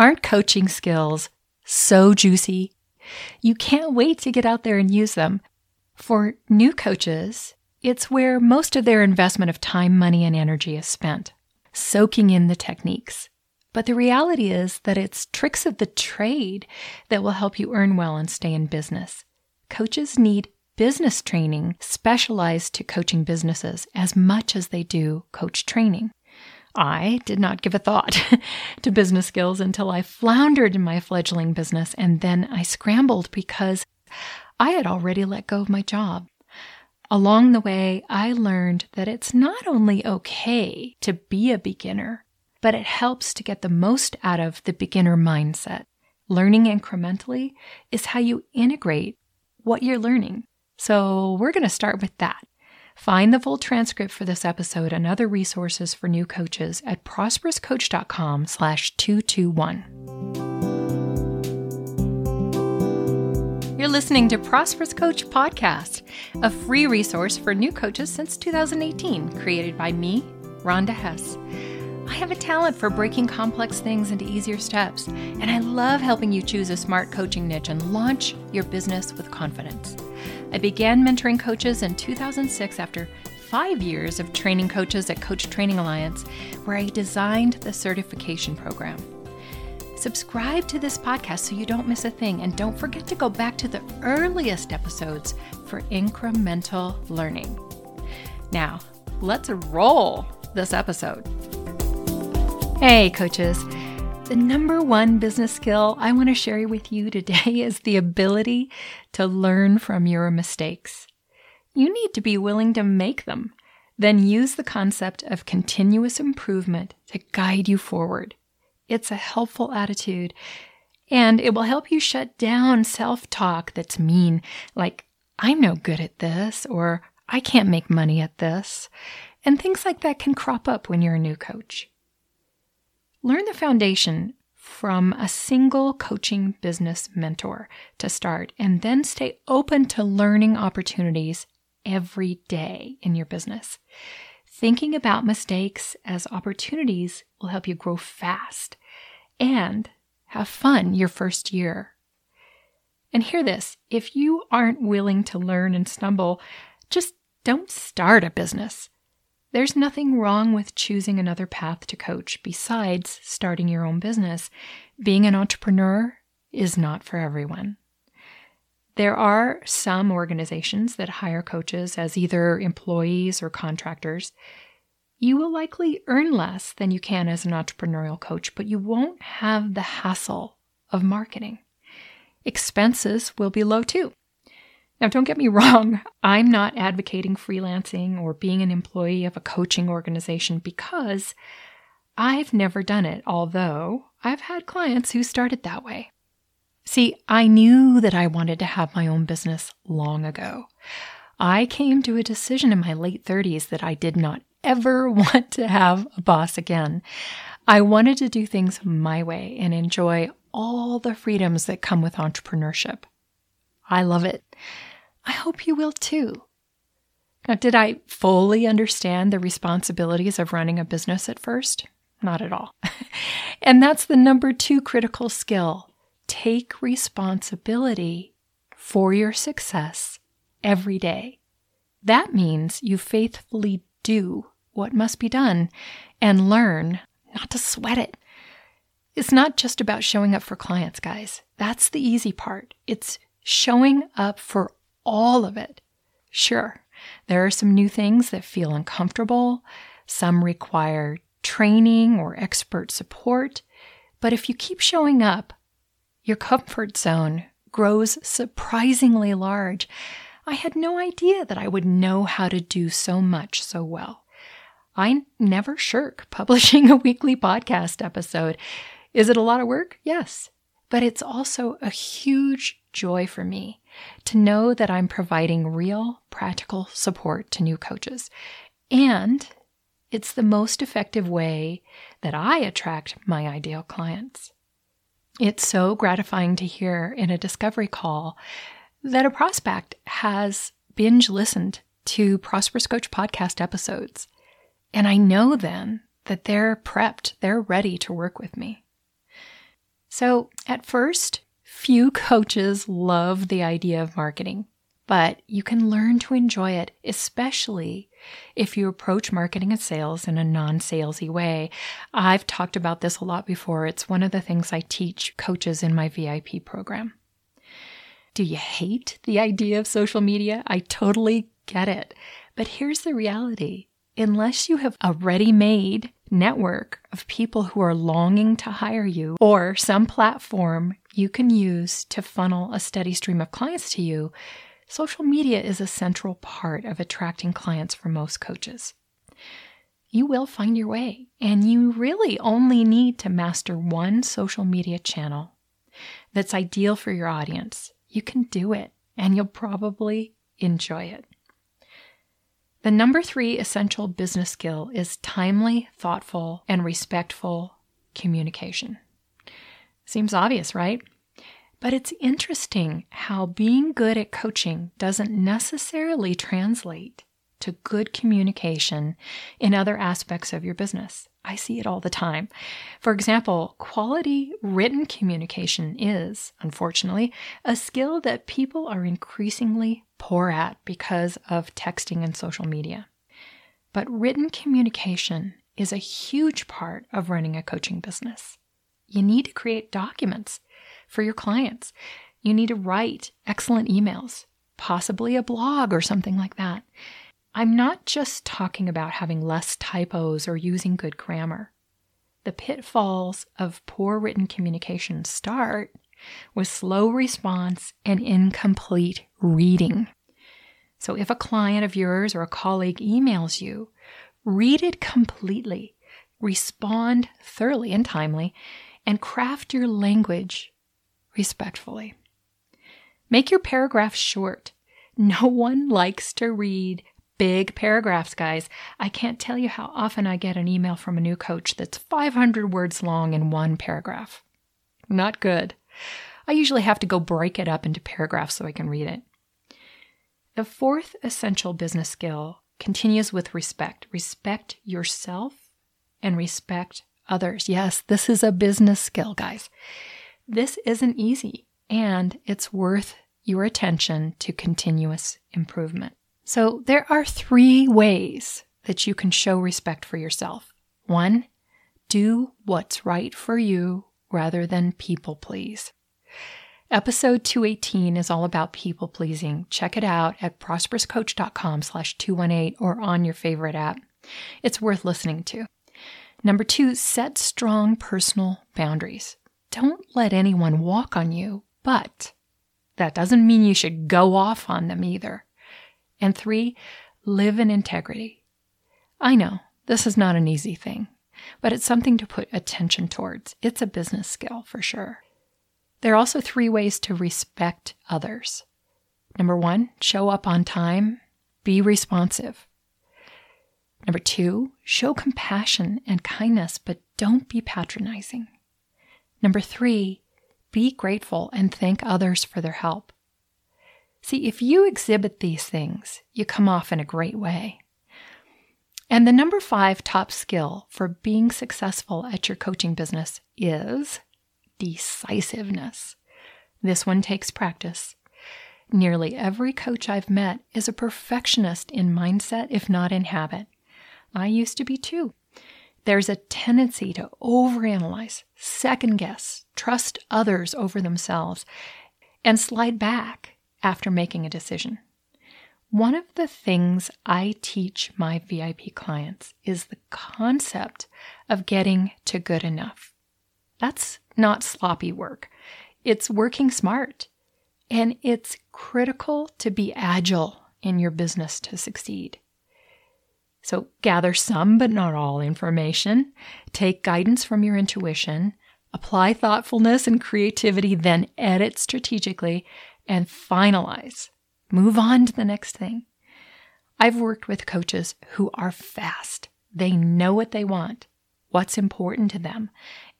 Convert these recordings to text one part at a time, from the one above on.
Aren't coaching skills so juicy? You can't wait to get out there and use them. For new coaches, it's where most of their investment of time, money, and energy is spent, soaking in the techniques. But the reality is that it's tricks of the trade that will help you earn well and stay in business. Coaches need business training specialized to coaching businesses as much as they do coach training. I did not give a thought to business skills until I floundered in my fledgling business and then I scrambled because I had already let go of my job. Along the way, I learned that it's not only okay to be a beginner, but it helps to get the most out of the beginner mindset. Learning incrementally is how you integrate what you're learning. So we're going to start with that. Find the full transcript for this episode and other resources for new coaches at prosperouscoach.com slash 221. You're listening to Prosperous Coach Podcast, a free resource for new coaches since 2018, created by me, Rhonda Hess. I have a talent for breaking complex things into easier steps, and I love helping you choose a smart coaching niche and launch your business with confidence. I began mentoring coaches in 2006 after five years of training coaches at Coach Training Alliance, where I designed the certification program. Subscribe to this podcast so you don't miss a thing, and don't forget to go back to the earliest episodes for incremental learning. Now, let's roll this episode. Hey, coaches. The number one business skill I want to share with you today is the ability to learn from your mistakes. You need to be willing to make them, then use the concept of continuous improvement to guide you forward. It's a helpful attitude, and it will help you shut down self talk that's mean, like, I'm no good at this, or I can't make money at this. And things like that can crop up when you're a new coach. Learn the foundation from a single coaching business mentor to start, and then stay open to learning opportunities every day in your business. Thinking about mistakes as opportunities will help you grow fast and have fun your first year. And hear this if you aren't willing to learn and stumble, just don't start a business. There's nothing wrong with choosing another path to coach besides starting your own business. Being an entrepreneur is not for everyone. There are some organizations that hire coaches as either employees or contractors. You will likely earn less than you can as an entrepreneurial coach, but you won't have the hassle of marketing. Expenses will be low too. Now, don't get me wrong, I'm not advocating freelancing or being an employee of a coaching organization because I've never done it, although I've had clients who started that way. See, I knew that I wanted to have my own business long ago. I came to a decision in my late 30s that I did not ever want to have a boss again. I wanted to do things my way and enjoy all the freedoms that come with entrepreneurship. I love it. I hope you will too. Now, did I fully understand the responsibilities of running a business at first? Not at all. and that's the number two critical skill take responsibility for your success every day. That means you faithfully do what must be done and learn not to sweat it. It's not just about showing up for clients, guys. That's the easy part. It's showing up for all of it. Sure, there are some new things that feel uncomfortable. Some require training or expert support. But if you keep showing up, your comfort zone grows surprisingly large. I had no idea that I would know how to do so much so well. I never shirk publishing a weekly podcast episode. Is it a lot of work? Yes. But it's also a huge joy for me to know that I'm providing real, practical support to new coaches. And it's the most effective way that I attract my ideal clients. It's so gratifying to hear in a discovery call that a prospect has binge listened to Prosperous Coach podcast episodes. And I know then that they're prepped, they're ready to work with me. So, at first, few coaches love the idea of marketing, but you can learn to enjoy it, especially if you approach marketing and sales in a non salesy way. I've talked about this a lot before. It's one of the things I teach coaches in my VIP program. Do you hate the idea of social media? I totally get it. But here's the reality unless you have a ready made network of people who are longing to hire you or some platform you can use to funnel a steady stream of clients to you, social media is a central part of attracting clients for most coaches. You will find your way, and you really only need to master one social media channel that's ideal for your audience. You can do it, and you'll probably enjoy it. The number three essential business skill is timely, thoughtful, and respectful communication. Seems obvious, right? But it's interesting how being good at coaching doesn't necessarily translate to good communication in other aspects of your business. I see it all the time. For example, quality written communication is, unfortunately, a skill that people are increasingly poor at because of texting and social media. But written communication is a huge part of running a coaching business. You need to create documents for your clients. You need to write excellent emails, possibly a blog or something like that. I'm not just talking about having less typos or using good grammar. The pitfalls of poor written communication start with slow response and incomplete reading. So if a client of yours or a colleague emails you, read it completely, respond thoroughly and timely, and craft your language respectfully. Make your paragraphs short. No one likes to read big paragraphs, guys. I can't tell you how often I get an email from a new coach that's 500 words long in one paragraph. Not good. I usually have to go break it up into paragraphs so I can read it. The fourth essential business skill continues with respect. Respect yourself and respect others. Yes, this is a business skill, guys. This isn't easy, and it's worth your attention to continuous improvement. So there are three ways that you can show respect for yourself. One, do what's right for you rather than people please. Episode 218 is all about people pleasing. Check it out at prosperouscoach.com slash 218 or on your favorite app. It's worth listening to. Number two, set strong personal boundaries. Don't let anyone walk on you, but that doesn't mean you should go off on them either. And three, live in integrity. I know this is not an easy thing, but it's something to put attention towards. It's a business skill for sure. There are also three ways to respect others. Number one, show up on time, be responsive. Number two, show compassion and kindness, but don't be patronizing. Number three, be grateful and thank others for their help. See, if you exhibit these things, you come off in a great way. And the number five top skill for being successful at your coaching business is decisiveness. This one takes practice. Nearly every coach I've met is a perfectionist in mindset, if not in habit. I used to be too. There's a tendency to overanalyze, second guess, trust others over themselves, and slide back after making a decision. One of the things I teach my VIP clients is the concept of getting to good enough. That's not sloppy work. It's working smart. And it's critical to be agile in your business to succeed. So gather some, but not all information. Take guidance from your intuition. Apply thoughtfulness and creativity, then edit strategically and finalize. Move on to the next thing. I've worked with coaches who are fast. They know what they want, what's important to them,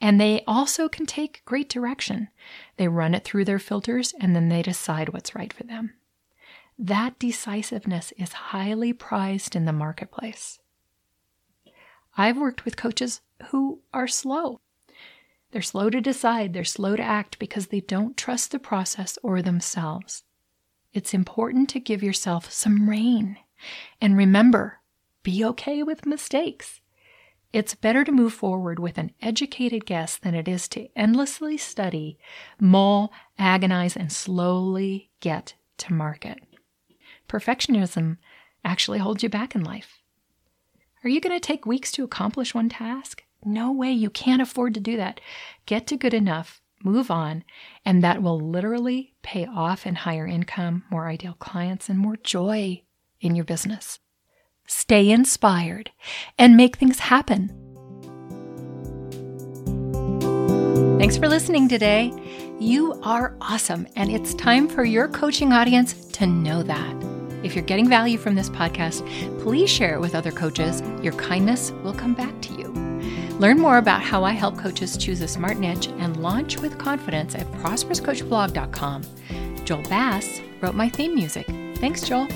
and they also can take great direction. They run it through their filters and then they decide what's right for them. That decisiveness is highly prized in the marketplace. I've worked with coaches who are slow. They're slow to decide, they're slow to act because they don't trust the process or themselves. It's important to give yourself some rein. And remember, be okay with mistakes. It's better to move forward with an educated guess than it is to endlessly study, mull, agonize, and slowly get to market. Perfectionism actually holds you back in life. Are you going to take weeks to accomplish one task? No way, you can't afford to do that. Get to good enough, move on, and that will literally pay off in higher income, more ideal clients, and more joy in your business. Stay inspired and make things happen. Thanks for listening today. You are awesome, and it's time for your coaching audience to know that. If you're getting value from this podcast, please share it with other coaches. Your kindness will come back to you. Learn more about how I help coaches choose a smart niche and launch with confidence at prosperouscoachblog.com. Joel Bass wrote my theme music. Thanks, Joel.